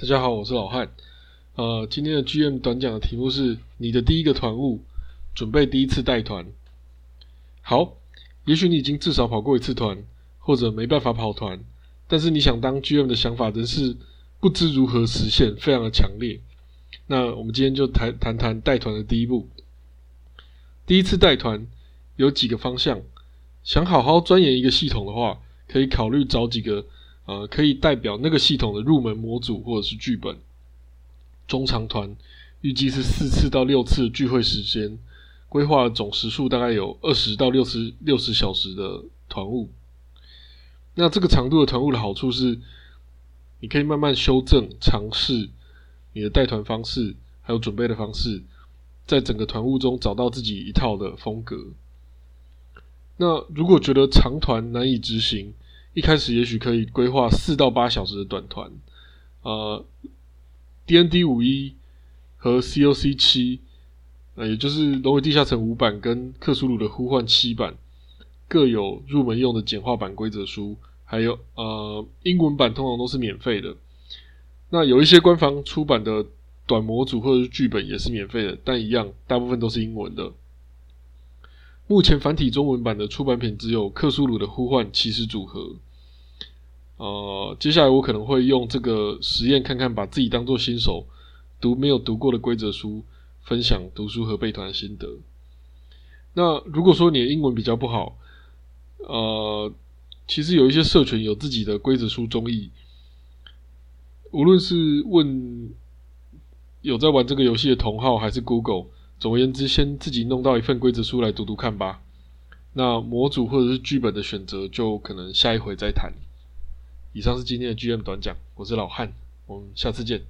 大家好，我是老汉。呃，今天的 GM 短讲的题目是你的第一个团务，准备第一次带团。好，也许你已经至少跑过一次团，或者没办法跑团，但是你想当 GM 的想法仍是不知如何实现，非常的强烈。那我们今天就谈谈谈带团的第一步。第一次带团有几个方向，想好好钻研一个系统的话，可以考虑找几个。呃，可以代表那个系统的入门模组或者是剧本。中长团预计是四次到六次聚会时间，规划总时数大概有二十到六十六十小时的团务。那这个长度的团务的好处是，你可以慢慢修正、尝试你的带团方式，还有准备的方式，在整个团务中找到自己一套的风格。那如果觉得长团难以执行，一开始也许可以规划四到八小时的短团，呃，D N D 五一和 C O C 七，呃，也就是《龙与地下城》五版跟《克苏鲁的呼唤》七版，各有入门用的简化版规则书，还有呃英文版通常都是免费的。那有一些官方出版的短模组或者是剧本也是免费的，但一样大部分都是英文的。目前繁体中文版的出版品只有《克苏鲁的呼唤》骑士组合。呃，接下来我可能会用这个实验看看，把自己当做新手读没有读过的规则书，分享读书和背团心得。那如果说你的英文比较不好，呃，其实有一些社群有自己的规则书中译，无论是问有在玩这个游戏的同号，还是 Google。总而言之，先自己弄到一份规则书来读读看吧。那模组或者是剧本的选择，就可能下一回再谈。以上是今天的 GM 短讲，我是老汉，我们下次见。